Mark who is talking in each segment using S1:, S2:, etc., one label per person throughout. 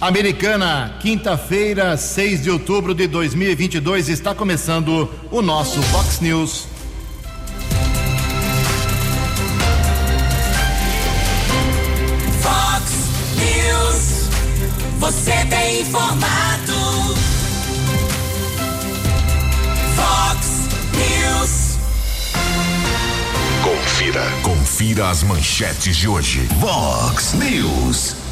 S1: Americana, quinta-feira, 6 de outubro de 2022, está começando o nosso Fox News.
S2: Fox News, você tem informado. Fox News.
S3: Confira. Confira as manchetes de hoje. Vox News.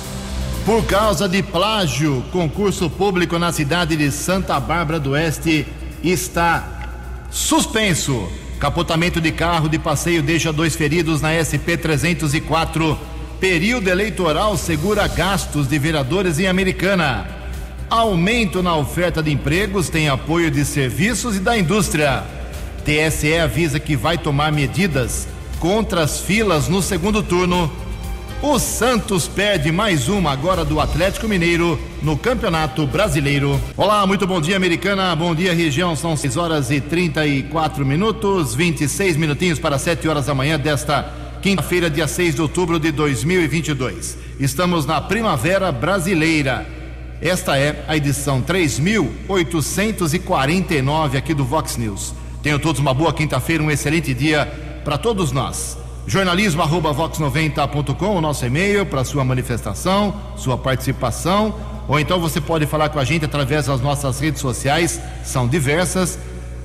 S1: Por causa de plágio, concurso público na cidade de Santa Bárbara do Oeste está suspenso. Capotamento de carro de passeio deixa dois feridos na SP 304. Período eleitoral segura gastos de vereadores em Americana. Aumento na oferta de empregos tem apoio de serviços e da indústria. TSE avisa que vai tomar medidas contra as filas no segundo turno o Santos perde mais uma agora do Atlético Mineiro no Campeonato Brasileiro. Olá, muito bom dia, Americana. Bom dia, região. São 6 horas e 34 minutos, 26 minutinhos para 7 horas da manhã desta quinta-feira, dia 6 de outubro de 2022. Estamos na Primavera Brasileira. Esta é a edição 3849 aqui do Vox News. Tenham todos uma boa quinta-feira, um excelente dia para todos nós jornalismo arroba vox90.com, o nosso e-mail para sua manifestação, sua participação, ou então você pode falar com a gente através das nossas redes sociais, são diversas.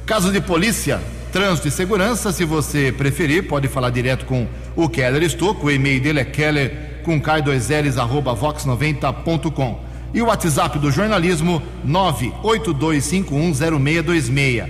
S1: Casos de polícia, trânsito e segurança, se você preferir, pode falar direto com o Keller Estouco, o e-mail dele é keller com k2ls arroba vox90.com. E o WhatsApp do jornalismo 982510626.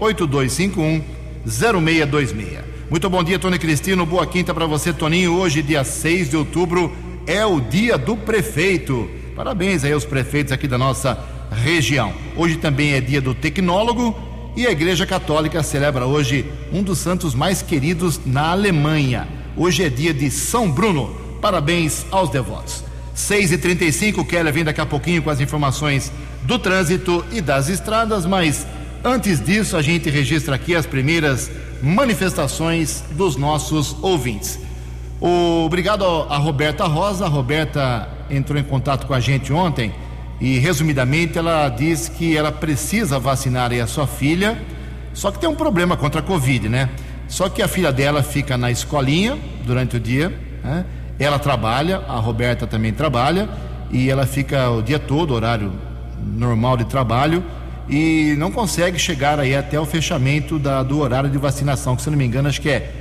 S1: 982510626. Muito bom dia, Tony Cristino. Boa quinta para você, Toninho. Hoje, dia 6 de outubro, é o dia do prefeito. Parabéns aí aos prefeitos aqui da nossa região. Hoje também é dia do tecnólogo e a Igreja Católica celebra hoje um dos santos mais queridos na Alemanha. Hoje é dia de São Bruno. Parabéns aos devotos. 6 e 35 Keller vem daqui a pouquinho com as informações do trânsito e das estradas, mas antes disso a gente registra aqui as primeiras manifestações dos nossos ouvintes. Obrigado a Roberta Rosa. A Roberta entrou em contato com a gente ontem e, resumidamente, ela diz que ela precisa vacinar a sua filha, só que tem um problema contra a Covid, né? Só que a filha dela fica na escolinha durante o dia, né? ela trabalha, a Roberta também trabalha, e ela fica o dia todo, horário normal de trabalho, e não consegue chegar aí até o fechamento da, do horário de vacinação, que se não me engano, acho que é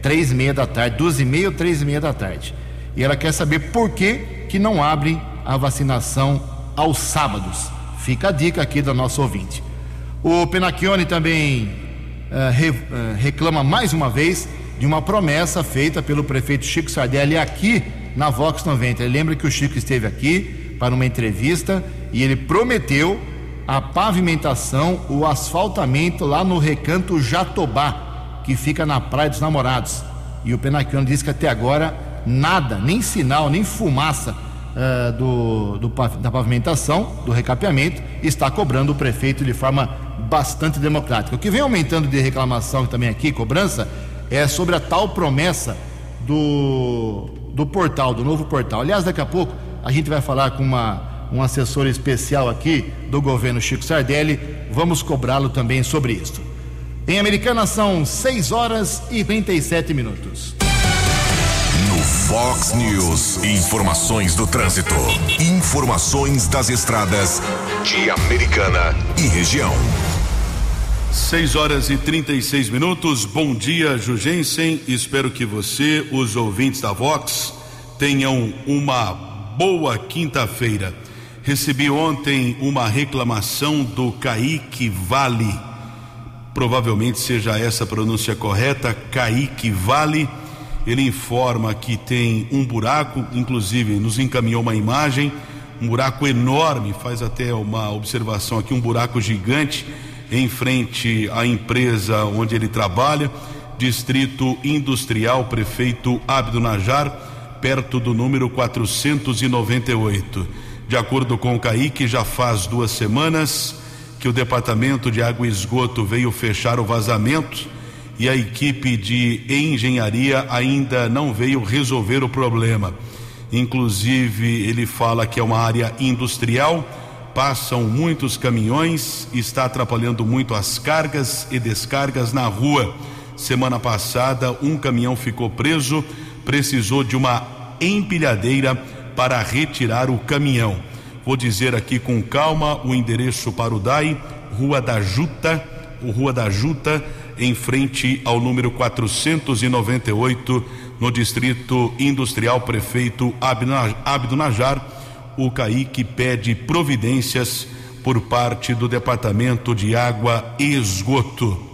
S1: três e meia da tarde, duas e meia ou três e meia da tarde. E ela quer saber por que, que não abrem a vacinação aos sábados. Fica a dica aqui da nossa ouvinte. O Penacchione também uh, re, uh, reclama mais uma vez de uma promessa feita pelo prefeito Chico Sardelli aqui na Vox 90. Ele lembra que o Chico esteve aqui para uma entrevista e ele prometeu a pavimentação, o asfaltamento lá no recanto Jatobá, que fica na Praia dos Namorados. E o Penaquiano disse que até agora nada, nem sinal, nem fumaça uh, do, do, da pavimentação, do recapeamento, está cobrando o prefeito de forma bastante democrática. O que vem aumentando de reclamação também aqui, cobrança, é sobre a tal promessa do, do portal, do novo portal. Aliás, daqui a pouco a gente vai falar com uma um assessor especial aqui do governo Chico Sardelli. Vamos cobrá-lo também sobre isso. Em Americana são 6 horas e 37 minutos.
S3: No Fox News, informações do trânsito, informações das estradas de Americana e região.
S4: 6 horas e 36 minutos. Bom dia, Jugensen. Espero que você, os ouvintes da Vox, tenham uma boa quinta-feira. Recebi ontem uma reclamação do Kaique Vale. Provavelmente seja essa a pronúncia correta, Kaique Vale. Ele informa que tem um buraco, inclusive nos encaminhou uma imagem, um buraco enorme, faz até uma observação aqui, um buraco gigante em frente à empresa onde ele trabalha, Distrito Industrial Prefeito Abdo Najar, perto do número 498. De acordo com o Kaique, já faz duas semanas que o Departamento de Água e Esgoto veio fechar o vazamento e a equipe de engenharia ainda não veio resolver o problema. Inclusive, ele fala que é uma área industrial, passam muitos caminhões, está atrapalhando muito as cargas e descargas na rua. Semana passada, um caminhão ficou preso, precisou de uma empilhadeira para retirar o caminhão. Vou dizer aqui com calma o endereço para o DAI, Rua da Juta, Rua da Juta, em frente ao número 498, no Distrito Industrial Prefeito Abdo Najar. O Caíque pede providências por parte do Departamento de Água e Esgoto.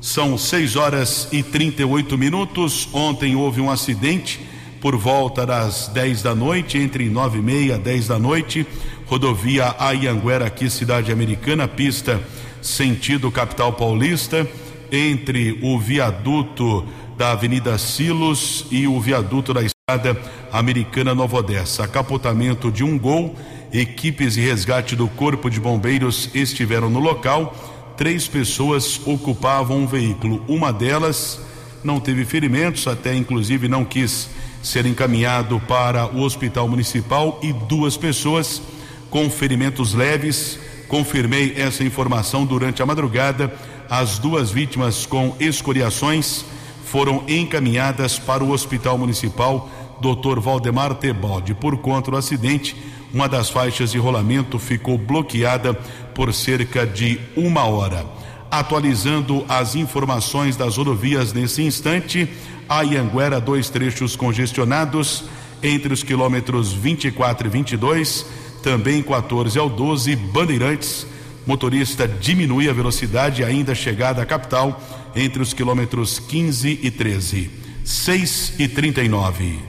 S4: São 6 horas e 38 minutos. Ontem houve um acidente por volta das 10 da noite, entre nove e meia, 10 da noite, rodovia Ayanguera, aqui, cidade americana, pista sentido capital paulista, entre o viaduto da Avenida Silos e o viaduto da estrada americana Nova Odessa. Capotamento de um gol, equipes de resgate do Corpo de Bombeiros estiveram no local. Três pessoas ocupavam um veículo. Uma delas não teve ferimentos, até inclusive não quis ser encaminhado para o hospital municipal e duas pessoas com ferimentos leves. Confirmei essa informação durante a madrugada. As duas vítimas com escoriações foram encaminhadas para o hospital municipal Dr. Valdemar Tebaldi. Por conta do acidente, uma das faixas de rolamento ficou bloqueada por cerca de uma hora. Atualizando as informações das rodovias nesse instante, a Ianguera, dois trechos congestionados entre os quilômetros 24 e 22, também 14 ao 12, Bandeirantes. Motorista diminui a velocidade ainda chegada à capital entre os quilômetros 15 e 13. 6 e 39.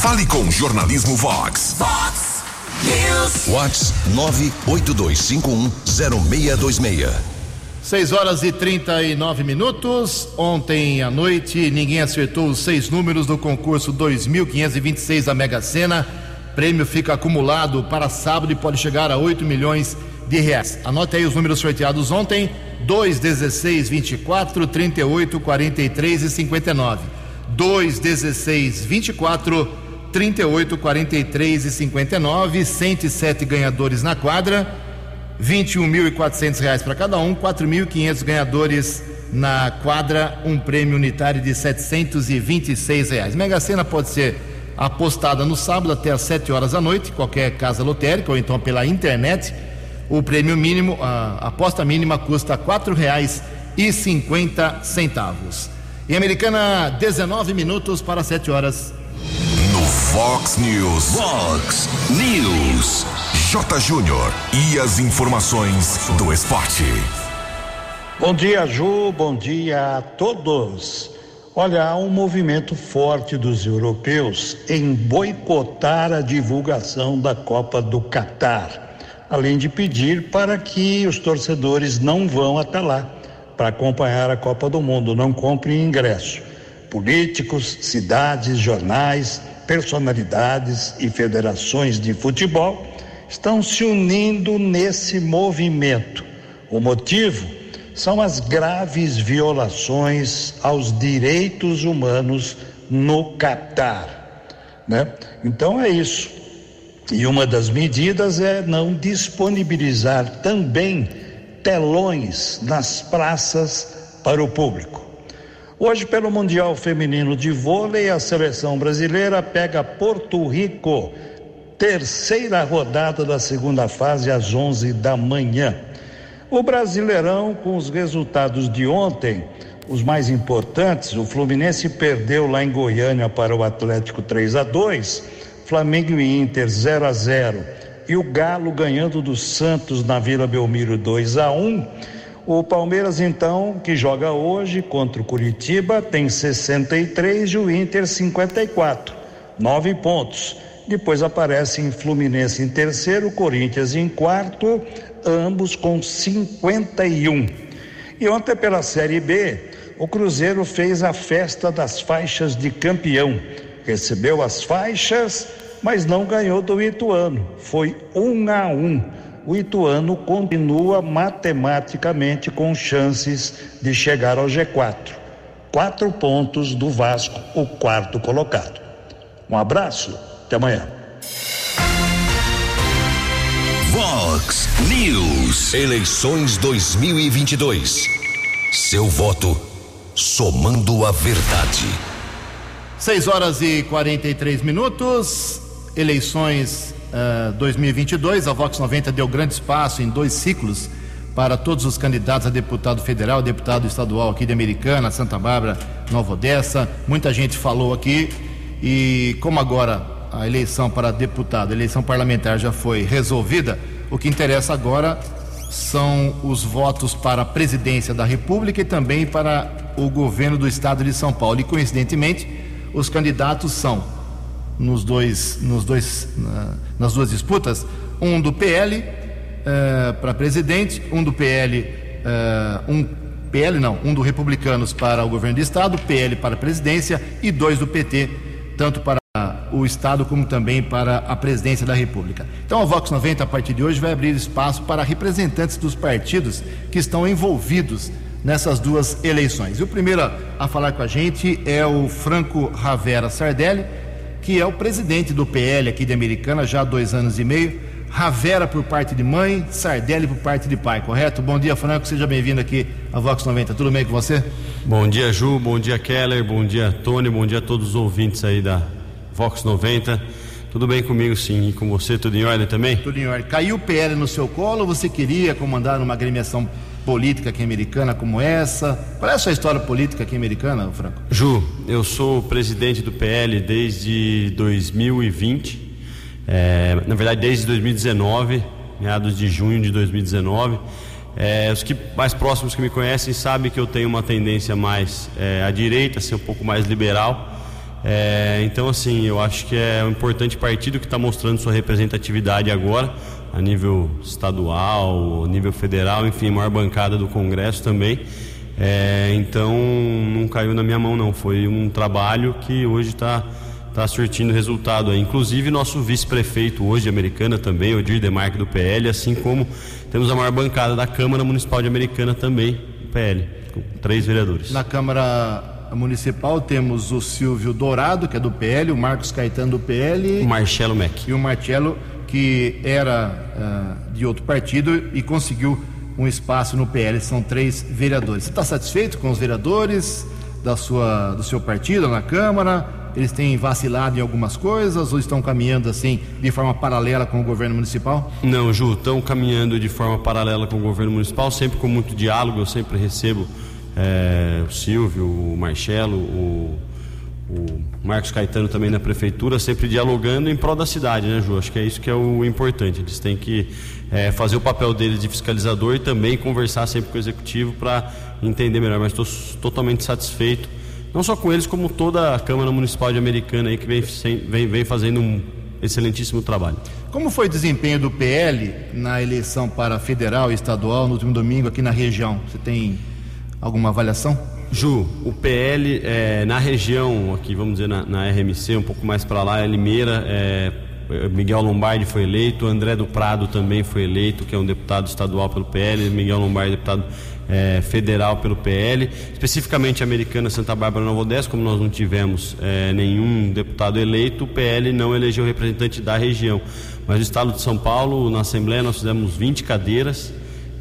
S3: Fale com Jornalismo Vox.
S2: Vox News.
S3: Vox 982510626.
S1: 6 horas e 39 minutos. Ontem à noite, ninguém acertou os seis números do concurso 2526 da Mega Sena. Prêmio fica acumulado para sábado e pode chegar a 8 milhões de reais. Anote aí os números sorteados ontem: 2, 16, 24, 38, 43 e 59. 2, 16, 24, 38, 43 e 59. 107 ganhadores na quadra. 21.400 reais para cada um, 4.500 ganhadores na quadra, um prêmio unitário de 726 reais. Mega Sena pode ser apostada no sábado até às 7 horas da noite, qualquer casa lotérica ou então pela internet. O prêmio mínimo, a aposta mínima custa quatro reais e cinquenta centavos. Em Americana, 19 minutos para 7 horas.
S3: No Fox News. Fox News. J. Júnior. E as informações do esporte.
S5: Bom dia, Ju. Bom dia a todos. Olha, há um movimento forte dos europeus em boicotar a divulgação da Copa do Catar, além de pedir para que os torcedores não vão até lá para acompanhar a Copa do Mundo, não comprem ingresso. Políticos, cidades, jornais, personalidades e federações de futebol estão se unindo nesse movimento. O motivo são as graves violações aos direitos humanos no Catar, né? Então é isso. E uma das medidas é não disponibilizar também telões nas praças para o público. Hoje, pelo Mundial Feminino de Vôlei, a seleção brasileira pega Porto Rico terceira rodada da segunda fase às 11 da manhã. O Brasileirão, com os resultados de ontem, os mais importantes, o Fluminense perdeu lá em Goiânia para o Atlético 3 a 2, Flamengo e Inter 0 a 0 e o Galo ganhando do Santos na Vila Belmiro 2 a 1. O Palmeiras então, que joga hoje contra o Curitiba, tem 63 e o Inter 54, nove pontos. Depois aparecem Fluminense em terceiro, Corinthians em quarto, ambos com 51. E ontem pela Série B, o Cruzeiro fez a festa das faixas de campeão. Recebeu as faixas, mas não ganhou do Ituano. Foi um a um. O Ituano continua matematicamente com chances de chegar ao G4. Quatro pontos do Vasco, o quarto colocado. Um abraço Até amanhã.
S3: Vox News. Eleições 2022. Seu voto somando a verdade.
S1: 6 horas e 43 minutos. Eleições uh, 2022. A Vox 90 deu grande espaço em dois ciclos para todos os candidatos a deputado federal, deputado estadual aqui de Americana, Santa Bárbara, Nova Odessa. Muita gente falou aqui e como agora a eleição para deputado, a eleição parlamentar já foi resolvida, o que interessa agora são os votos para a presidência da República e também para o governo do estado de São Paulo. E coincidentemente, os candidatos são nos dois, nos dois, nas duas disputas, um do PL uh, eh, para presidente, um do PL, uh, eh, um PL não, um do Republicanos para o governo do estado, PL para a presidência e dois do PT, tanto para o Estado como também para a presidência da República. Então a Vox 90, a partir de hoje, vai abrir espaço para representantes dos partidos que estão envolvidos nessas duas eleições. E o primeiro a falar com a gente é o Franco Ravera Sardelli, que é o presidente do PL aqui de Americana já há dois anos e meio. Ravera por parte de mãe, Sardelli por parte de pai, correto? Bom dia, Franco, seja bem-vindo aqui à Vox 90. Tudo bem com você?
S6: Bom dia, Ju, bom dia, Keller, bom dia, Tony, bom dia a todos os ouvintes aí da Vox 90. Tudo bem comigo sim, e com você, tudo em ordem também?
S1: Tudo em ordem. Caiu o PL no seu colo você queria comandar uma agremiação política aqui americana como essa? Qual é a sua história política aqui americana, Franco?
S6: Ju, eu sou presidente do PL desde 2020, é, na verdade desde 2019, meados de junho de 2019. É, os que mais próximos que me conhecem sabem que eu tenho uma tendência mais é, à direita, ser um pouco mais liberal. É, então, assim, eu acho que é um importante partido que está mostrando sua representatividade agora, a nível estadual, a nível federal, enfim, maior bancada do Congresso também. É, então, não caiu na minha mão, não. Foi um trabalho que hoje está tá surtindo resultado. Inclusive, nosso vice-prefeito hoje, Americana também, Odir Demarque do PL, assim como temos a maior bancada da Câmara Municipal de Americana também, PL, com três vereadores.
S1: Na Câmara municipal temos o Silvio Dourado, que é do PL, o Marcos Caetano do PL.
S6: O Marcelo Meck.
S1: E o Marcelo, que era uh, de outro partido e conseguiu um espaço no PL. São três vereadores. Você está satisfeito com os vereadores da sua, do seu partido na Câmara? Eles têm vacilado em algumas coisas ou estão caminhando assim de forma paralela com o governo municipal?
S6: Não, Ju, estão caminhando de forma paralela com o governo municipal, sempre com muito diálogo. Eu sempre recebo é, o Silvio, o Marcelo, o, o, Marcos Caetano também na prefeitura, sempre dialogando em prol da cidade, né, Ju? Acho que é isso que é o importante. Eles têm que é, fazer o papel deles de fiscalizador e também conversar sempre com o executivo para entender melhor. Mas estou totalmente satisfeito, não só com eles, como toda a Câmara Municipal de Americana aí que vem, vem, vem fazendo um excelentíssimo trabalho.
S1: Como foi o desempenho do PL na eleição para federal e estadual no último domingo aqui na região? Você tem alguma avaliação?
S6: Ju, o PL é, na região, aqui vamos dizer na, na RMC, um pouco mais para lá, é Limeira, é, Miguel Lombardi foi eleito, André do Prado também foi eleito, que é um deputado estadual pelo PL, Miguel Lombardi, deputado é, federal pelo PL, especificamente Americana Santa Bárbara Nova Odessa, como nós não tivemos é, nenhum deputado eleito, o PL não elegeu representante da região. Mas no estado de São Paulo, na Assembleia, nós fizemos 20 cadeiras,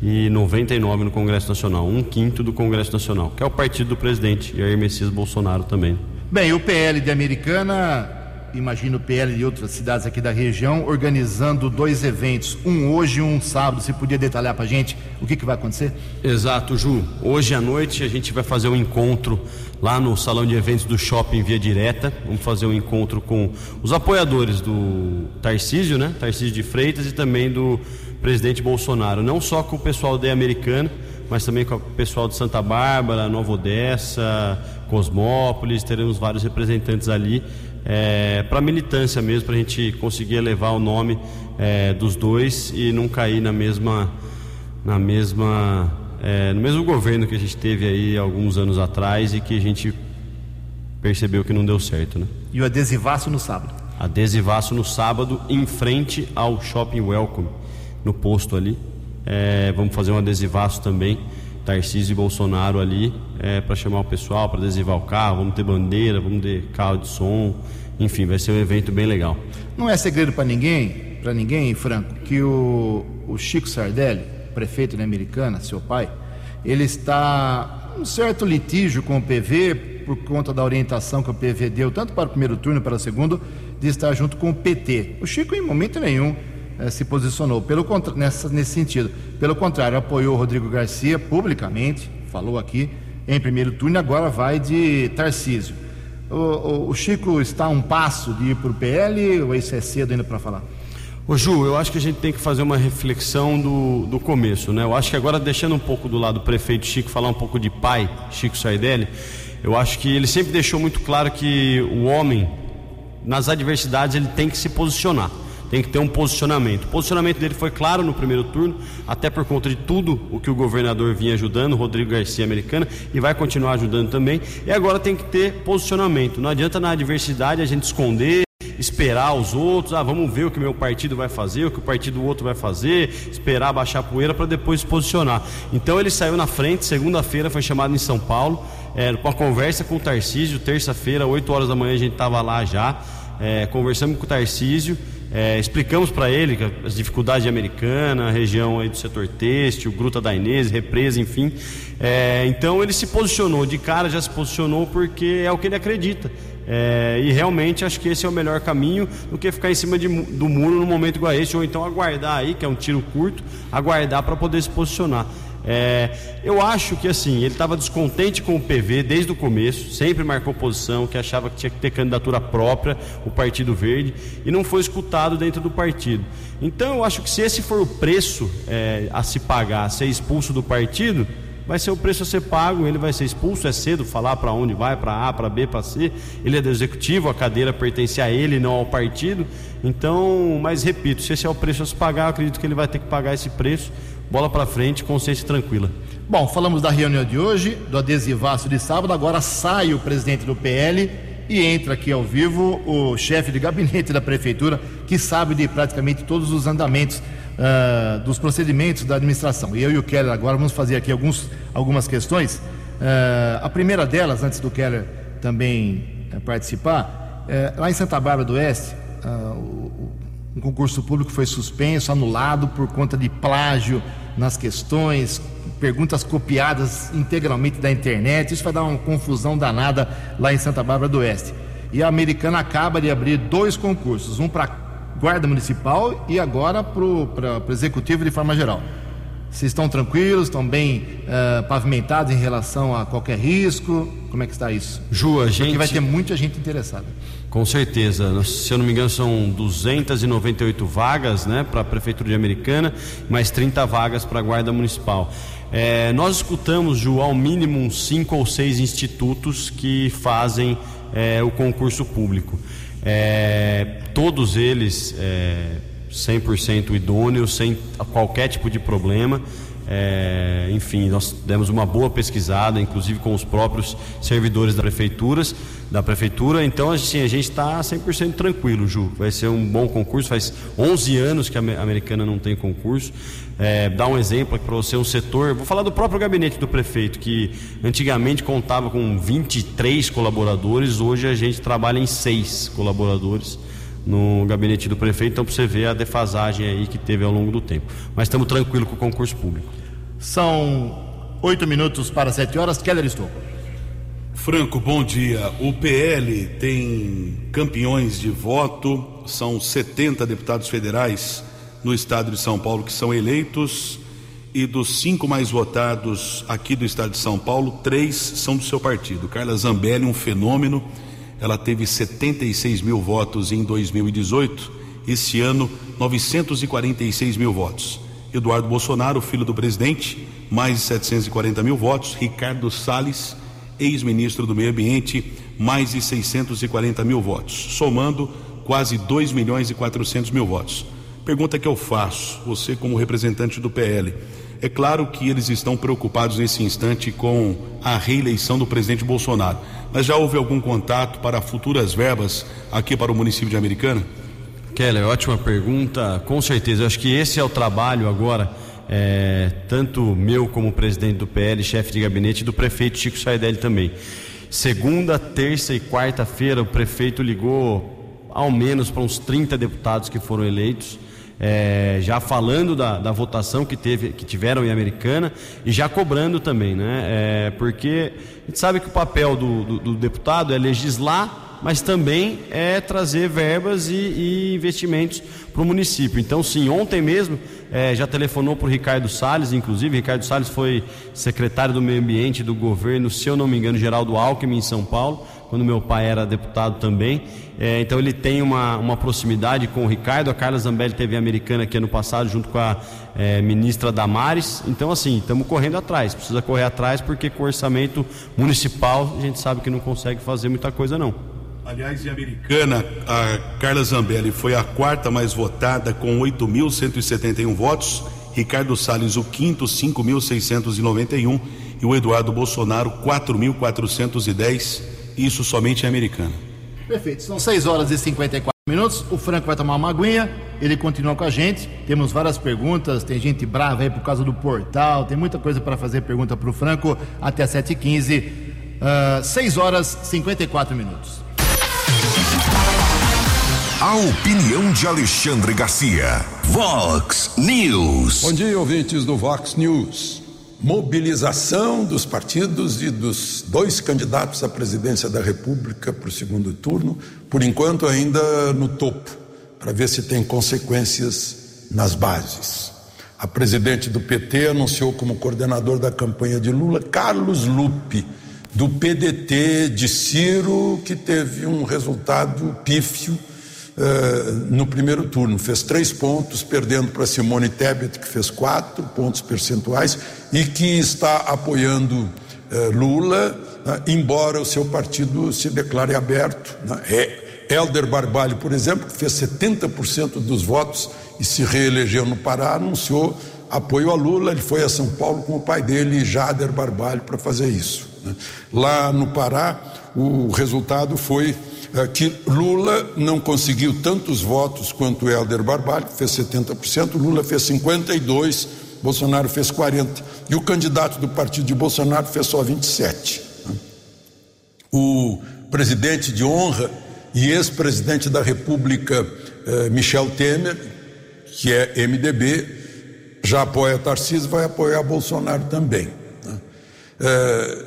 S6: e 99 no Congresso Nacional, um quinto do Congresso Nacional, que é o partido do presidente Jair Messias Bolsonaro também.
S1: Bem, o PL de Americana, imagino o PL de outras cidades aqui da região, organizando dois eventos, um hoje e um sábado. Você podia detalhar para a gente o que, que vai acontecer?
S6: Exato, Ju. Hoje à noite a gente vai fazer um encontro lá no salão de eventos do Shopping Via Direta. Vamos fazer um encontro com os apoiadores do Tarcísio, né? Tarcísio de Freitas e também do presidente Bolsonaro, não só com o pessoal da Americana, mas também com o pessoal de Santa Bárbara, Nova Odessa, Cosmópolis, teremos vários representantes ali é, para militância mesmo, para a gente conseguir elevar o nome é, dos dois e não cair na mesma, na mesma, é, no mesmo governo que a gente teve aí alguns anos atrás e que a gente percebeu que não deu certo, né?
S1: E o adesivaço no sábado?
S6: Adesivaço no sábado em frente ao Shopping Welcome no posto ali. É, vamos fazer um adesivaço também, Tarcísio e Bolsonaro ali, é, para chamar o pessoal, para adesivar o carro. Vamos ter bandeira, vamos ter carro de som, enfim, vai ser um evento bem legal.
S1: Não é segredo para ninguém, para ninguém, Franco, que o, o Chico Sardelli, prefeito da Americana, seu pai, ele está um certo litígio com o PV por conta da orientação que o PV deu, tanto para o primeiro turno para o segundo, de estar junto com o PT. O Chico, em momento nenhum, se posicionou pelo, nessa, nesse sentido. Pelo contrário, apoiou o Rodrigo Garcia publicamente, falou aqui, em primeiro turno, agora vai de Tarcísio. O, o, o Chico está a um passo de ir para o PL ou isso é cedo ainda para falar?
S6: Ô Ju, eu acho que a gente tem que fazer uma reflexão do, do começo, né? Eu acho que agora, deixando um pouco do lado do prefeito Chico, falar um pouco de pai, Chico Sardelli, eu acho que ele sempre deixou muito claro que o homem, nas adversidades, ele tem que se posicionar tem que ter um posicionamento. O posicionamento dele foi claro no primeiro turno, até por conta de tudo o que o governador vinha ajudando, Rodrigo Garcia Americana, e vai continuar ajudando também. E agora tem que ter posicionamento. Não adianta na adversidade a gente esconder esperar os outros, ah, vamos ver o que meu partido vai fazer, o que o partido do outro vai fazer, esperar baixar a poeira para depois se posicionar. Então ele saiu na frente, segunda-feira foi chamado em São Paulo, é, com a conversa com o Tarcísio, terça-feira, 8 horas da manhã a gente estava lá já, é, conversamos com o Tarcísio, é, explicamos para ele as dificuldades de Americana, a região aí do setor têxtil, Gruta da Inês, represa, enfim. É, então ele se posicionou, de cara já se posicionou porque é o que ele acredita. É, e realmente acho que esse é o melhor caminho do que ficar em cima de, do muro no momento igual a esse, ou então aguardar aí, que é um tiro curto, aguardar para poder se posicionar. É, eu acho que assim, ele estava descontente com o PV desde o começo, sempre marcou posição, que achava que tinha que ter candidatura própria, o Partido Verde, e não foi escutado dentro do partido. Então eu acho que se esse for o preço é, a se pagar, ser expulso do partido, vai ser o preço a ser pago, ele vai ser expulso, é cedo falar para onde vai, para A, para B, para C. Ele é do executivo, a cadeira pertence a ele, não ao partido. Então, mas repito, se esse é o preço a se pagar, eu acredito que ele vai ter que pagar esse preço bola para frente, consciência tranquila.
S1: Bom, falamos da reunião de hoje, do adesivaço de sábado, agora sai o presidente do PL e entra aqui ao vivo o chefe de gabinete da prefeitura, que sabe de praticamente todos os andamentos uh, dos procedimentos da administração. E eu e o Keller agora vamos fazer aqui alguns, algumas questões. Uh, a primeira delas, antes do Keller também uh, participar, lá em Santa Bárbara do Oeste, um concurso público foi suspenso, anulado por conta de plágio nas questões, perguntas copiadas integralmente da internet. Isso vai dar uma confusão danada lá em Santa Bárbara do Oeste. E a americana acaba de abrir dois concursos, um para guarda municipal e agora para o executivo de forma geral. Vocês estão tranquilos, estão bem uh, pavimentados em relação a qualquer risco? Como é que está isso?
S6: Ju, a gente... Porque
S1: vai ter muita gente interessada.
S6: Com certeza. Se eu não me engano, são 298 vagas né, para a Prefeitura de Americana, mais 30 vagas para a Guarda Municipal. É, nós escutamos, Ju, ao mínimo cinco ou seis institutos que fazem é, o concurso público. É, todos eles 100% idôneos, sem qualquer tipo de problema. É, enfim, nós demos uma boa pesquisada, inclusive com os próprios servidores da prefeituras, da prefeitura. Então, assim, a gente está 100% tranquilo, Ju. Vai ser um bom concurso. Faz 11 anos que a americana não tem concurso. É, dar um exemplo para você, um setor. Vou falar do próprio gabinete do prefeito, que antigamente contava com 23 colaboradores, hoje a gente trabalha em seis colaboradores no gabinete do prefeito, então para você ver a defasagem aí que teve ao longo do tempo. Mas estamos tranquilos com o concurso público.
S1: São oito minutos para sete horas. Keller Estouco.
S4: Franco, bom dia. O PL tem campeões de voto, são 70 deputados federais no estado de São Paulo que são eleitos, e dos cinco mais votados aqui do estado de São Paulo, três são do seu partido. Carla Zambelli, um fenômeno ela teve 76 mil votos em 2018, esse ano 946 mil votos. Eduardo Bolsonaro, filho do presidente, mais de 740 mil votos. Ricardo Salles, ex-ministro do Meio Ambiente, mais de 640 mil votos, somando quase 2 milhões e 400 mil votos. Pergunta que eu faço, você como representante do PL. É claro que eles estão preocupados nesse instante com a reeleição do presidente Bolsonaro. Mas já houve algum contato para futuras verbas aqui para o município de Americana?
S6: Keller, ótima pergunta. Com certeza, eu acho que esse é o trabalho agora, é, tanto meu como presidente do PL, chefe de gabinete, do prefeito Chico Saidelli também. segunda, terça e quarta-feira o prefeito ligou ao menos para uns 30 deputados que foram eleitos é, já falando da, da, votação que, teve, que tiveram em Americana e já cobrando também, né? É, porque a gente sabe que o papel do, do, do deputado é legislar, mas também é trazer verbas e, e investimentos para o município. Então, sim, ontem mesmo é, já telefonou para o Ricardo Salles, inclusive. Ricardo Salles foi secretário do Meio Ambiente do governo, se eu não me engano, Geraldo Alckmin, em São Paulo quando meu pai era deputado também. É, então ele tem uma, uma proximidade com o Ricardo. A Carla Zambelli teve americana aqui ano passado, junto com a é, ministra Damares. Então, assim, estamos correndo atrás. Precisa correr atrás, porque com o orçamento municipal a gente sabe que não consegue fazer muita coisa, não.
S4: Aliás, em Americana, a Carla Zambelli foi a quarta mais votada, com 8.171 votos. Ricardo Salles, o quinto, 5.691. E o Eduardo Bolsonaro, 4.410 isso somente é americano.
S1: Perfeito. São 6 horas e 54 minutos. O Franco vai tomar uma aguinha. Ele continua com a gente. Temos várias perguntas. Tem gente brava aí por causa do portal. Tem muita coisa para fazer pergunta para o Franco até 7h15. Uh, 6 horas e 54 minutos.
S3: A opinião de Alexandre Garcia. Vox News.
S7: Bom dia, ouvintes do Vox News mobilização dos partidos e dos dois candidatos à presidência da República para o segundo turno, por enquanto ainda no topo, para ver se tem consequências nas bases. A presidente do PT anunciou como coordenador da campanha de Lula Carlos Lupe, do PDT de Ciro, que teve um resultado pífio uh, no primeiro turno. Fez três pontos, perdendo para Simone Tebet, que fez quatro pontos percentuais e que está apoiando uh, Lula, uh, embora o seu partido se declare aberto. Né? É, Helder Barbalho, por exemplo, que fez 70% dos votos e se reelegeu no Pará, anunciou apoio a Lula. Ele foi a São Paulo com o pai dele, Jader Barbalho, para fazer isso. Né? Lá no Pará, o resultado foi que Lula não conseguiu tantos votos quanto Helder Barbalho, que fez 70%, Lula fez 52%, Bolsonaro fez 40%, e o candidato do partido de Bolsonaro fez só 27%. Né? O presidente de honra e ex-presidente da República, eh, Michel Temer, que é MDB, já apoia Tarcísio, vai apoiar Bolsonaro também. É,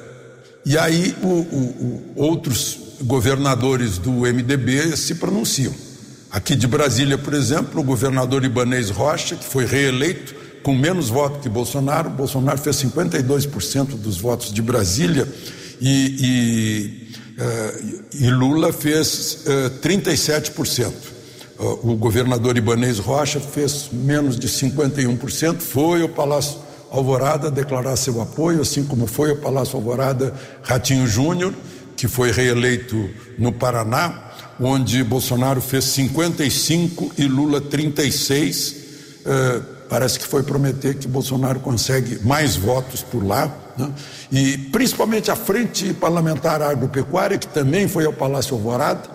S7: e aí o, o, o, outros governadores do MDB se pronunciam. Aqui de Brasília, por exemplo, o governador Ibanês Rocha, que foi reeleito com menos votos que Bolsonaro, Bolsonaro fez 52% dos votos de Brasília e, e, uh, e Lula fez uh, 37%. Uh, o governador Ibanês Rocha fez menos de 51%, foi ao Palácio Alvorada declarar seu apoio, assim como foi ao Palácio Alvorada Ratinho Júnior que foi reeleito no Paraná, onde Bolsonaro fez 55 e Lula 36. Eh, parece que foi prometer que Bolsonaro consegue mais votos por lá. Né? E principalmente a Frente Parlamentar Agropecuária, que também foi ao Palácio Alvorada,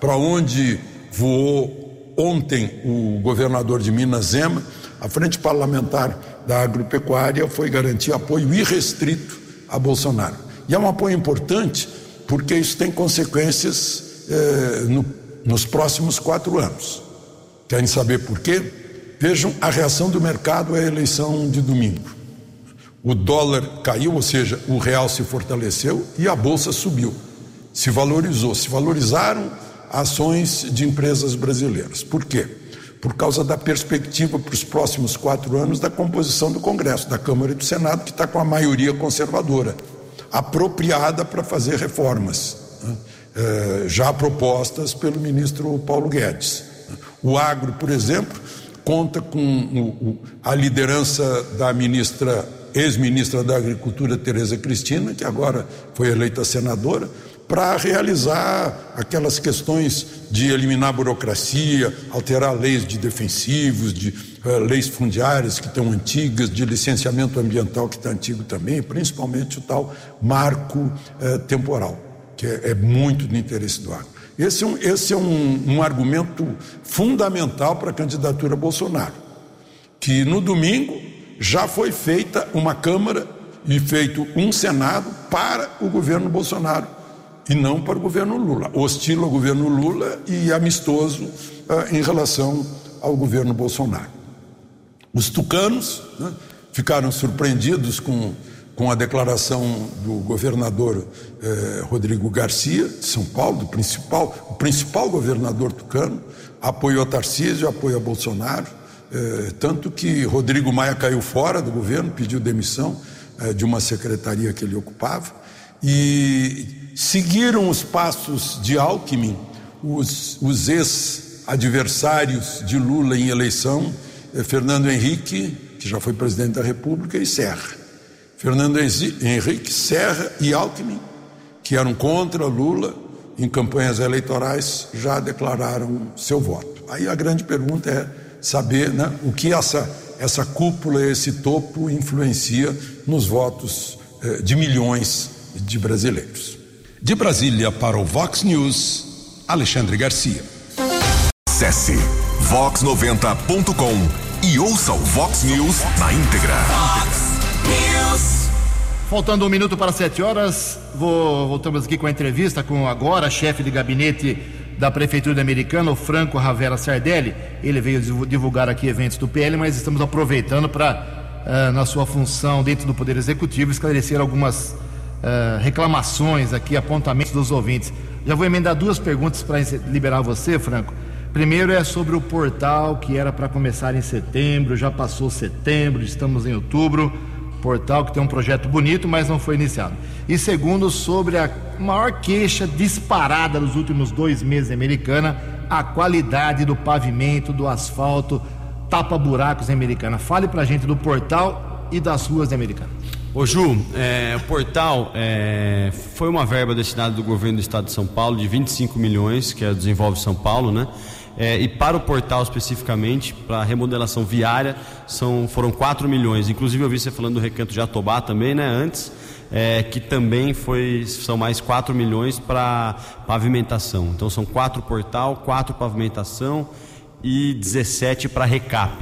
S7: para onde voou ontem o governador de Minas Zema. A Frente Parlamentar da Agropecuária foi garantir apoio irrestrito a Bolsonaro. E é um apoio importante porque isso tem consequências eh, no, nos próximos quatro anos. Querem saber por quê? Vejam a reação do mercado à eleição de domingo. O dólar caiu, ou seja, o real se fortaleceu e a bolsa subiu, se valorizou. Se valorizaram ações de empresas brasileiras. Por quê? Por causa da perspectiva para os próximos quatro anos da composição do Congresso, da Câmara e do Senado, que está com a maioria conservadora apropriada para fazer reformas, né? é, já propostas pelo ministro Paulo Guedes. O agro, por exemplo, conta com a liderança da ministra, ex-ministra da Agricultura, Tereza Cristina, que agora foi eleita senadora, para realizar aquelas questões de eliminar burocracia, alterar leis de defensivos, de leis fundiárias que estão antigas, de licenciamento ambiental que está antigo também, principalmente o tal marco uh, temporal, que é, é, muito do interesse do agro. Esse é um, esse é um, um argumento fundamental para a candidatura Bolsonaro, que no domingo já foi feita uma Câmara e feito um Senado para o governo Bolsonaro e não para o governo Lula. Hostil ao governo Lula e amistoso uh, em relação ao governo Bolsonaro. Os tucanos né, ficaram surpreendidos com, com a declaração do governador eh, Rodrigo Garcia, de São Paulo, do principal, o principal governador tucano, apoiou Tarcísio, apoiou Bolsonaro, eh, tanto que Rodrigo Maia caiu fora do governo, pediu demissão eh, de uma secretaria que ele ocupava, e seguiram os passos de Alckmin, os, os ex-adversários de Lula em eleição, Fernando Henrique, que já foi presidente da República, e Serra. Fernando Henrique, Serra e Alckmin, que eram contra Lula em campanhas eleitorais, já declararam seu voto. Aí a grande pergunta é saber né, o que essa, essa cúpula, esse topo influencia nos votos eh, de milhões de brasileiros.
S3: De Brasília para o Vox News, Alexandre Garcia. Acesse vox90.com e ouça o Vox News na íntegra.
S1: News. Faltando um minuto para sete horas, vou, voltamos aqui com a entrevista com agora chefe de gabinete da Prefeitura Americana, o Franco Ravera Sardelli. Ele veio divulgar aqui eventos do PL, mas estamos aproveitando para, uh, na sua função dentro do Poder Executivo, esclarecer algumas uh, reclamações aqui, apontamentos dos ouvintes. Já vou emendar duas perguntas para liberar você, Franco. Primeiro é sobre o portal que era para começar em setembro, já passou setembro, estamos em outubro. Portal que tem um projeto bonito, mas não foi iniciado. E segundo, sobre a maior queixa disparada nos últimos dois meses americana, a qualidade do pavimento, do asfalto, tapa-buracos em Americana. Fale pra gente do portal e das ruas de Americana.
S6: Ô Ju, é, o portal é, foi uma verba destinada do governo do estado de São Paulo de 25 milhões, que é Desenvolve São Paulo, né? É, e para o portal especificamente, para a remodelação viária, são, foram 4 milhões. Inclusive eu vi você falando do recanto de Atobá também, né? Antes, é, que também foi, são mais 4 milhões para pavimentação. Então são 4 portal, 4 pavimentação e 17 para recap.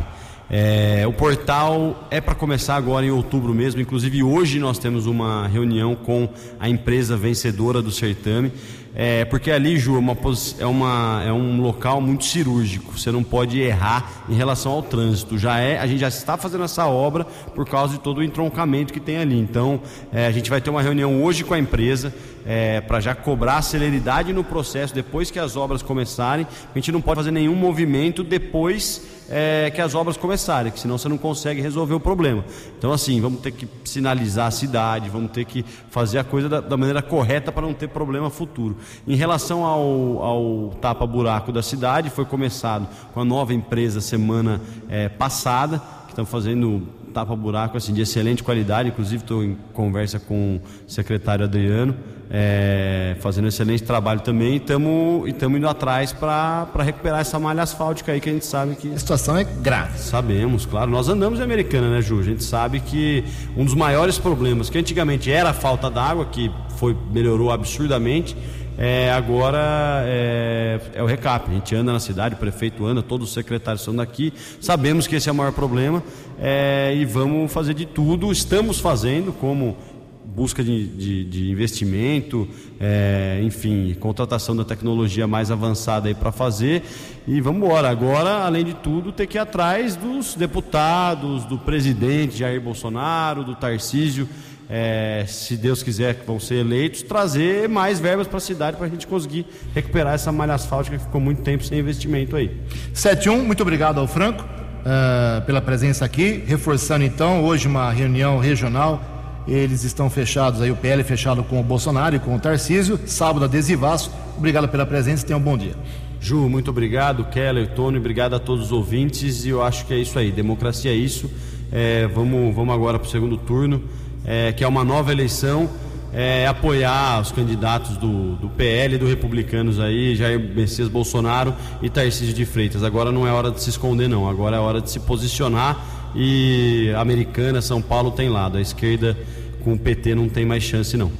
S6: É, o portal é para começar agora em outubro mesmo. Inclusive hoje nós temos uma reunião com a empresa vencedora do certame. É, porque ali, Ju, é, uma, é, uma, é um local muito cirúrgico. Você não pode errar em relação ao trânsito. Já é, a gente já está fazendo essa obra por causa de todo o entroncamento que tem ali. Então, é, a gente vai ter uma reunião hoje com a empresa é, para já cobrar celeridade no processo depois que as obras começarem. A gente não pode fazer nenhum movimento depois é, que as obras começarem, que senão você não consegue resolver o problema. Então, assim, vamos ter que sinalizar a cidade, vamos ter que fazer a coisa da, da maneira correta para não ter problema futuro. Em relação ao, ao tapa-buraco da cidade, foi começado com a nova empresa semana é, passada, que estão fazendo tapa-buraco assim, de excelente qualidade, inclusive estou em conversa com o secretário Adriano, é, fazendo um excelente trabalho também, e estamos indo atrás para recuperar essa malha asfáltica aí que a gente sabe que.
S1: A situação é grave.
S6: Sabemos, claro. Nós andamos em Americana, né, Ju? A gente sabe que um dos maiores problemas, que antigamente era a falta d'água, que foi, melhorou absurdamente é, agora é, é, o recap. A gente anda na cidade, o prefeito anda, todos os secretários estão daqui. Sabemos que esse é o maior problema é, e vamos fazer de tudo. Estamos fazendo, como busca de, de, de investimento, é, enfim, contratação da tecnologia mais avançada aí para fazer. E vamos embora. Agora, além de tudo, ter que ir atrás dos deputados, do presidente Jair Bolsonaro, do Tarcísio é, se Deus quiser que vão ser eleitos, trazer mais verbas para a cidade para a gente conseguir recuperar essa malha asfáltica que ficou muito tempo sem investimento aí.
S1: 71, muito obrigado ao Franco uh, pela presença aqui. Reforçando então, hoje uma reunião regional. Eles estão fechados aí, o PL fechado com o Bolsonaro e com o Tarcísio. Sábado adesivaço. Obrigado pela presença e tenha um bom dia.
S6: Ju, muito obrigado. Keller, Tony, obrigado a todos os ouvintes. E eu acho que é isso aí. Democracia é isso. É, vamos, vamos agora para o segundo turno é, que é uma nova eleição, é, apoiar os candidatos do, do PL e do Republicanos aí, Jair Messias Bolsonaro e Tarcísio de Freitas. Agora não é hora de se esconder, não. Agora é hora de se posicionar e Americana, São Paulo tem lado. A esquerda com o PT não tem mais chance, não.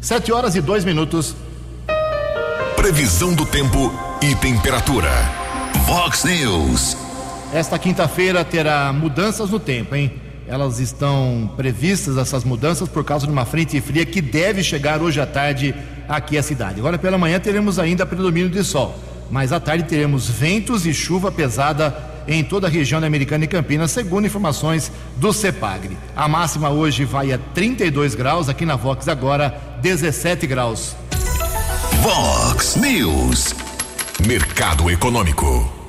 S1: Sete horas e dois minutos.
S3: Previsão do tempo e temperatura. Vox News.
S1: Esta quinta-feira terá mudanças no tempo, hein? Elas estão previstas, essas mudanças, por causa de uma frente fria que deve chegar hoje à tarde aqui a cidade. Agora pela manhã teremos ainda predomínio de sol, mas à tarde teremos ventos e chuva pesada em toda a região da Americana e Campinas, segundo informações do CEPAGRE. A máxima hoje vai a 32 graus, aqui na Vox agora 17 graus.
S3: Vox News. Mercado Econômico.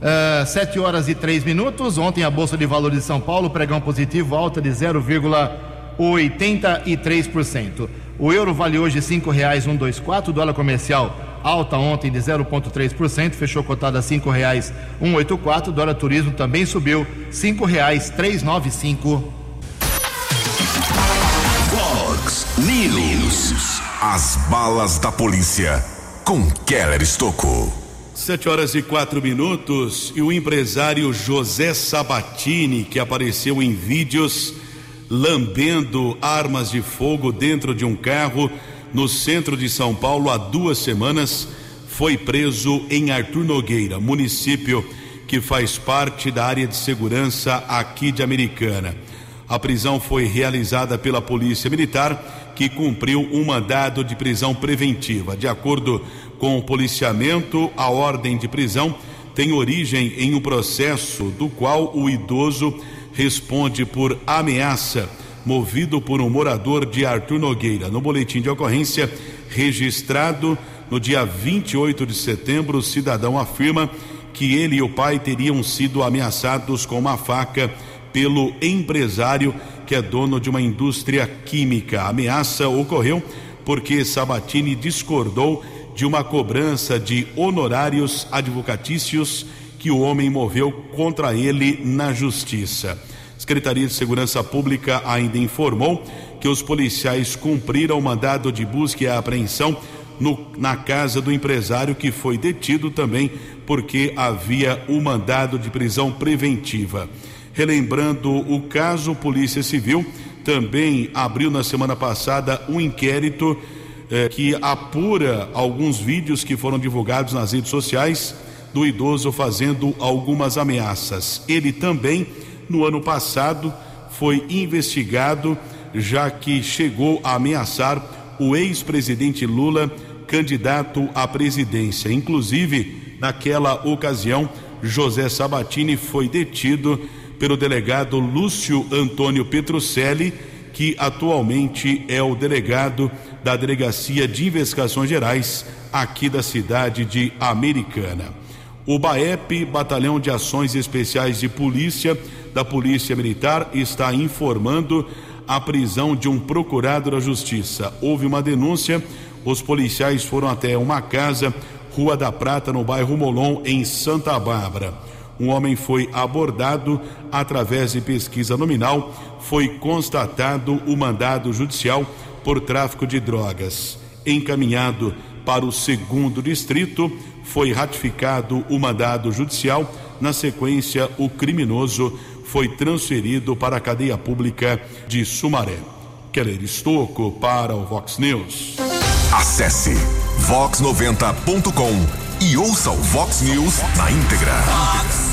S1: Uh, 7 horas e 3 minutos. Ontem a Bolsa de Valores de São Paulo, pregão positivo, alta de 0,83%. O euro vale hoje R$ 5,124, o dólar comercial alta ontem de 0,3%, fechou cotada a R$ 5,184, o dólar turismo também subiu R$ 5,395.
S3: Fox News. As balas da polícia com Keller Estocou.
S4: Sete horas e quatro minutos e o empresário José Sabatini, que apareceu em vídeos lambendo armas de fogo dentro de um carro no centro de São Paulo há duas semanas, foi preso em Artur Nogueira, município que faz parte da área de segurança aqui de Americana. A prisão foi realizada pela Polícia Militar, que cumpriu um mandado de prisão preventiva. De acordo com policiamento, a ordem de prisão tem origem em um processo do qual o idoso responde por ameaça, movido por um morador de Arthur Nogueira. No boletim de ocorrência registrado no dia 28 de setembro, o cidadão afirma que ele e o pai teriam sido ameaçados com uma faca pelo empresário que é dono de uma indústria química. A ameaça ocorreu porque Sabatini discordou de uma cobrança de honorários advocatícios que o homem moveu contra ele na justiça. Secretaria de Segurança Pública ainda informou que os policiais cumpriram o mandado de busca e apreensão no, na casa do empresário que foi detido também porque havia o mandado de prisão preventiva. Relembrando o caso, Polícia Civil também abriu na semana passada um inquérito eh, que apura alguns vídeos que foram divulgados nas redes sociais do idoso fazendo algumas ameaças. Ele também, no ano passado, foi investigado, já que chegou a ameaçar o ex-presidente Lula, candidato à presidência. Inclusive, naquela ocasião, José Sabatini foi detido pelo delegado Lúcio Antônio Petrucelli, que atualmente é o delegado da Delegacia de Investigações Gerais aqui da cidade de Americana. O BAEP, Batalhão de Ações Especiais de Polícia da Polícia Militar, está informando a prisão de um procurado da Justiça. Houve uma denúncia, os policiais foram até uma casa, Rua da Prata, no bairro Molon, em Santa Bárbara. Um homem foi abordado através de pesquisa nominal, foi constatado o mandado judicial por tráfico de drogas. Encaminhado para o segundo distrito, foi ratificado o mandado judicial. Na sequência, o criminoso foi transferido para a cadeia pública de Sumaré. Keller Estocco para o Vox News.
S3: Acesse vox90.com e ouça o Vox News na íntegra.
S2: Fox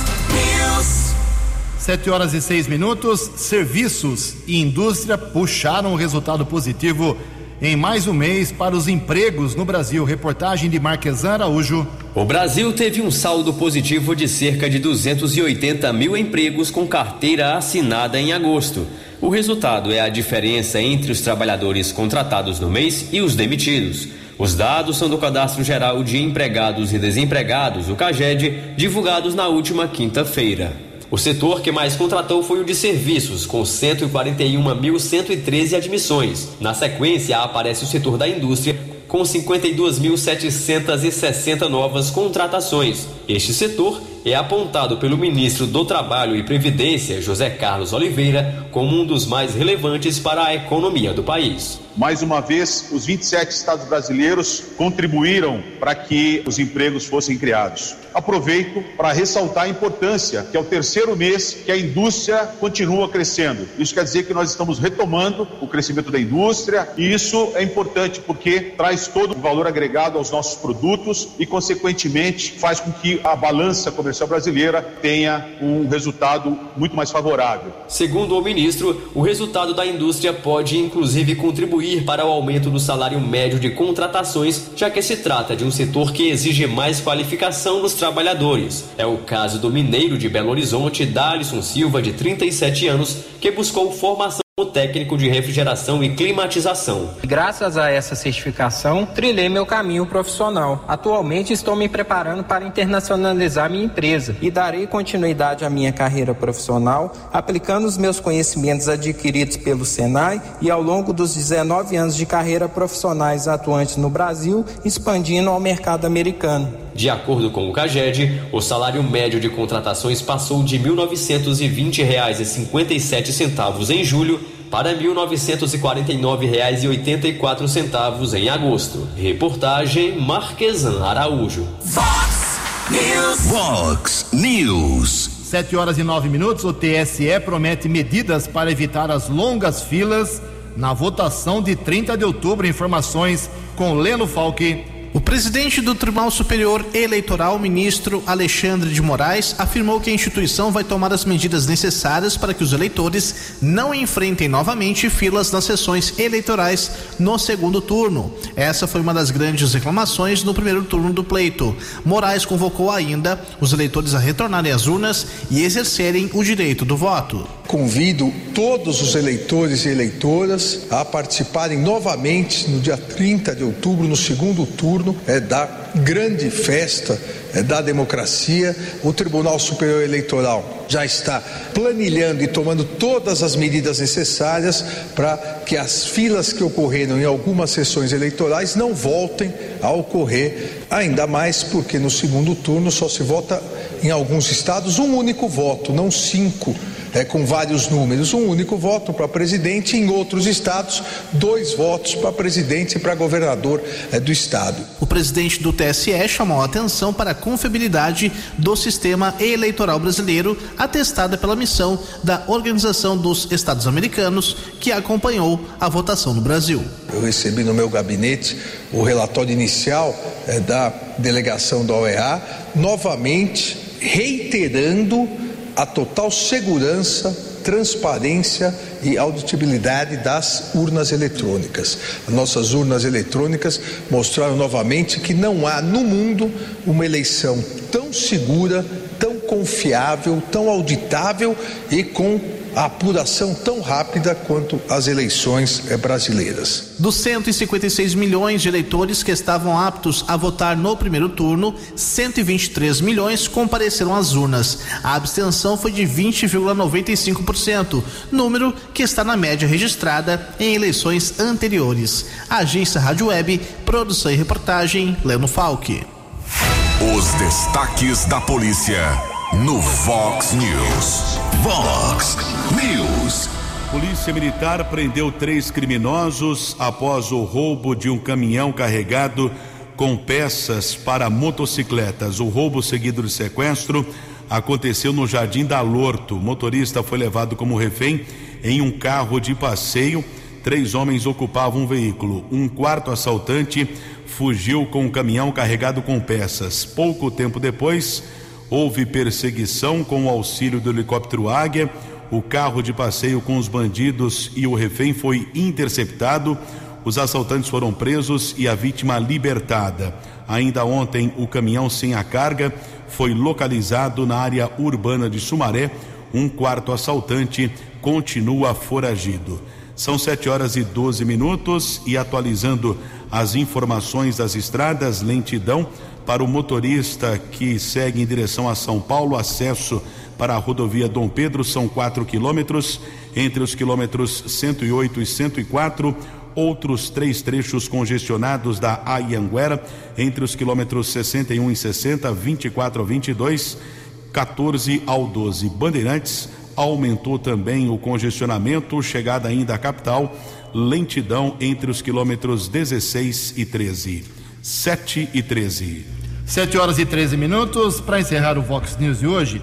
S1: 7 horas e 6 minutos. Serviços e indústria puxaram o resultado positivo em mais um mês para os empregos no Brasil. Reportagem de Marquesan Araújo.
S8: O Brasil teve um saldo positivo de cerca de 280 mil empregos com carteira assinada em agosto. O resultado é a diferença entre os trabalhadores contratados no mês e os demitidos. Os dados são do Cadastro Geral de Empregados e Desempregados, o CAGED, divulgados na última quinta-feira. O setor que mais contratou foi o de serviços, com 141.113 admissões. Na sequência, aparece o setor da indústria, com 52.760 novas contratações. Este setor é apontado pelo ministro do Trabalho e Previdência, José Carlos Oliveira, como um dos mais relevantes para a economia do país.
S9: Mais uma vez, os 27 estados brasileiros contribuíram para que os empregos fossem criados. Aproveito para ressaltar a importância que é o terceiro mês que a indústria continua crescendo. Isso quer dizer que nós estamos retomando o crescimento da indústria e isso é importante porque traz todo o valor agregado aos nossos produtos e, consequentemente, faz com que a balança comercial brasileira tenha um resultado muito mais favorável.
S8: Segundo o ministro, o resultado da indústria pode inclusive contribuir contribuir para o aumento do salário médio de contratações, já que se trata de um setor que exige mais qualificação dos trabalhadores. É o caso do mineiro de Belo Horizonte, Dalisson Silva, de 37 anos, que buscou formação como técnico de refrigeração e climatização.
S10: Graças a essa certificação, trilhei meu caminho profissional. Atualmente estou me preparando para internacionalizar minha empresa e darei continuidade à minha carreira profissional, aplicando os meus conhecimentos adquiridos pelo Senai e ao longo dos 19 anos de carreira profissionais atuantes no Brasil, expandindo ao mercado americano.
S8: De acordo com o CAGED, o salário médio de contratações passou de R$ 1.920,57 em julho para R$ 1.949,84 em agosto. Reportagem Marquesan Araújo.
S2: Fox News.
S3: Fox News.
S1: 7 horas e 9 minutos. O TSE promete medidas para evitar as longas filas na votação de 30 de outubro. Informações com Leno Falque.
S11: O presidente do Tribunal Superior Eleitoral, ministro Alexandre de Moraes, afirmou que a instituição vai tomar as medidas necessárias para que os eleitores não enfrentem novamente filas nas sessões eleitorais no segundo turno. Essa foi uma das grandes reclamações no primeiro turno do pleito. Moraes convocou ainda os eleitores a retornarem às urnas e exercerem o direito do voto.
S12: Convido todos os eleitores e eleitoras a participarem novamente no dia 30 de outubro, no segundo turno é, da grande festa é, da democracia. O Tribunal Superior Eleitoral já está planilhando e tomando todas as medidas necessárias para que as filas que ocorreram em algumas sessões eleitorais não voltem a ocorrer, ainda mais porque no segundo turno só se vota em alguns estados um único voto, não cinco é, com vários números, um único voto para presidente, em outros estados, dois votos para presidente e para governador é, do estado.
S11: O presidente do TSE chamou a atenção para a confiabilidade do sistema eleitoral brasileiro, atestada pela missão da Organização dos Estados Americanos, que acompanhou a votação no Brasil.
S12: Eu recebi no meu gabinete o relatório inicial é, da delegação da OEA, novamente reiterando a total segurança, transparência e auditibilidade das urnas eletrônicas. As nossas urnas eletrônicas mostraram novamente que não há no mundo uma eleição tão segura, tão confiável, tão auditável e com a apuração tão rápida quanto as eleições brasileiras.
S11: Dos 156 milhões de eleitores que estavam aptos a votar no primeiro turno, 123 milhões compareceram às urnas. A abstenção foi de 20,95%, número que está na média registrada em eleições anteriores. Agência Rádio Web, produção e reportagem, Leno Falque.
S3: Os destaques da polícia no Fox News. Fox News.
S4: Polícia Militar prendeu três criminosos após o roubo de um caminhão carregado com peças para motocicletas. O roubo seguido de sequestro aconteceu no Jardim da Lorto. O motorista foi levado como refém em um carro de passeio. Três homens ocupavam um veículo. Um quarto assaltante fugiu com um caminhão carregado com peças. Pouco tempo depois, houve perseguição com o auxílio do helicóptero Águia. O carro de passeio com os bandidos e o refém foi interceptado. Os assaltantes foram presos e a vítima libertada. Ainda ontem, o caminhão sem a carga foi localizado na área urbana de Sumaré. Um quarto assaltante continua foragido. São 7 horas e 12 minutos e atualizando as informações das estradas, lentidão para o motorista que segue em direção a São Paulo, acesso para a rodovia Dom Pedro são 4 quilômetros, entre os quilômetros 108 e 104, outros três trechos congestionados da Ayanguera, entre os quilômetros 61 e 60, 24 a 22, 14 ao 12. Bandeirantes aumentou também o congestionamento, chegada ainda à capital, lentidão entre os quilômetros 16 e 13. 7 e 13.
S1: 7 horas e 13 minutos. Para encerrar o Vox News de hoje,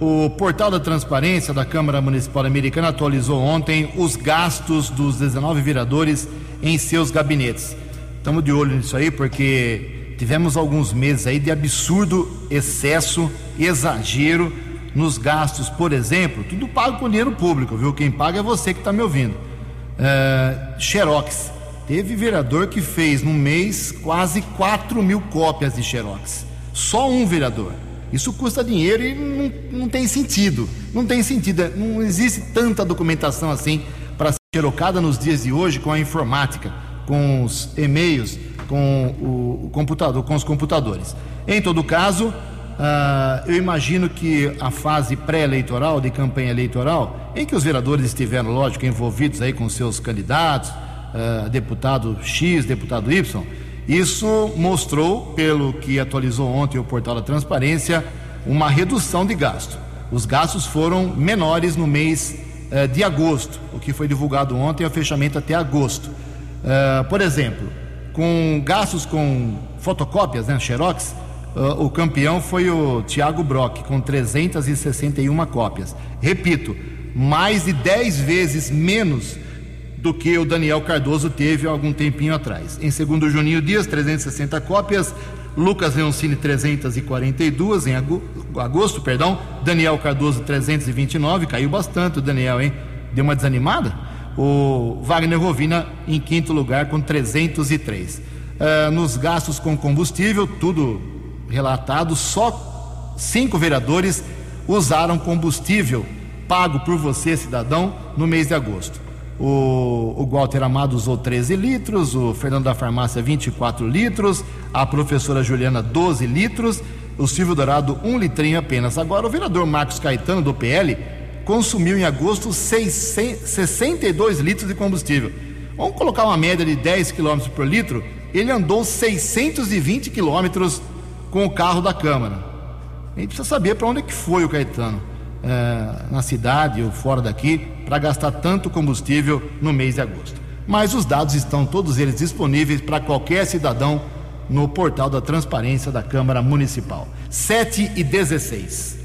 S1: o portal da transparência da Câmara Municipal Americana atualizou ontem os gastos dos 19 vereadores em seus gabinetes. Estamos de olho nisso aí porque tivemos alguns meses aí de absurdo excesso, exagero nos gastos, por exemplo, tudo pago com dinheiro público, viu? Quem paga é você que está me ouvindo. Uh, Xerox, Teve vereador que fez no mês quase 4 mil cópias de Xerox. Só um vereador. Isso custa dinheiro e não, não tem sentido. Não tem sentido. Não existe tanta documentação assim para ser xerocada nos dias de hoje com a informática, com os e-mails, com o, computador, com os computadores. Em todo caso, uh, eu imagino que a fase pré-eleitoral, de campanha eleitoral, em que os vereadores estiveram, lógico, envolvidos aí com seus candidatos, uh, deputado X, deputado Y, isso mostrou, pelo que atualizou ontem o portal da Transparência, uma redução de gasto. Os gastos foram menores no mês uh, de agosto, o que foi divulgado ontem é o fechamento até agosto. Uh, por exemplo, com gastos com fotocópias, né, Xerox, uh, o campeão foi o Thiago Brock, com 361 cópias. Repito, mais de 10 vezes menos do que o Daniel Cardoso teve há algum tempinho atrás. Em segundo, Juninho Dias, 360 cópias. Lucas Leoncini, 342 em agosto, perdão. Daniel Cardoso, 329. Caiu bastante o Daniel, hein? Deu uma desanimada? O Wagner Rovina em quinto lugar com 303. Uh, ah, nos gastos com combustível, tudo relatado, só cinco vereadores usaram combustível pago por você, cidadão, no mês de agosto. O, o Walter Amado usou 13 litros, o Fernando da Farmácia 24 litros, a professora Juliana 12 litros, o Silvio Dourado um litrinho apenas. Agora, o vereador Marcos Caetano, do PL, consumiu em agosto 600, 62 litros de combustível. Vamos colocar uma média de 10 km por litro, ele andou 620 quilômetros com o carro da Câmara. A gente precisa saber para onde é que foi o Caetano, é, na cidade ou fora daqui, para gastar tanto combustível no mês de agosto. Mas os dados estão todos eles disponíveis para qualquer cidadão no portal da transparência da Câmara Municipal. 7 e 16.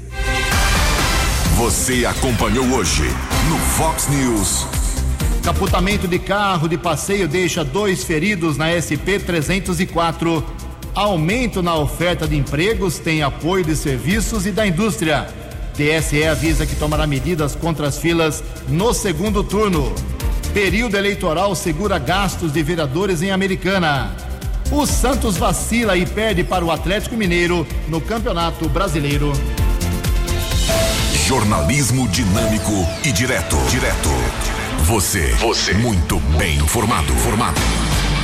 S3: Você acompanhou hoje no Fox News.
S1: Capotamento de carro de passeio deixa dois feridos na SP 304. Aumento na oferta de empregos tem apoio de serviços e da indústria. TSE avisa que tomará medidas contra as filas no segundo turno. Período eleitoral segura gastos de vereadores em Americana. O Santos vacila e perde para o Atlético Mineiro no Campeonato Brasileiro.
S3: Jornalismo dinâmico e direto. Direto. Você. Você. Muito bem informado. Formado.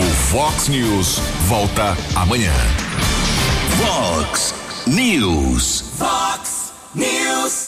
S3: O Fox News volta amanhã.
S2: Fox News. Fox News.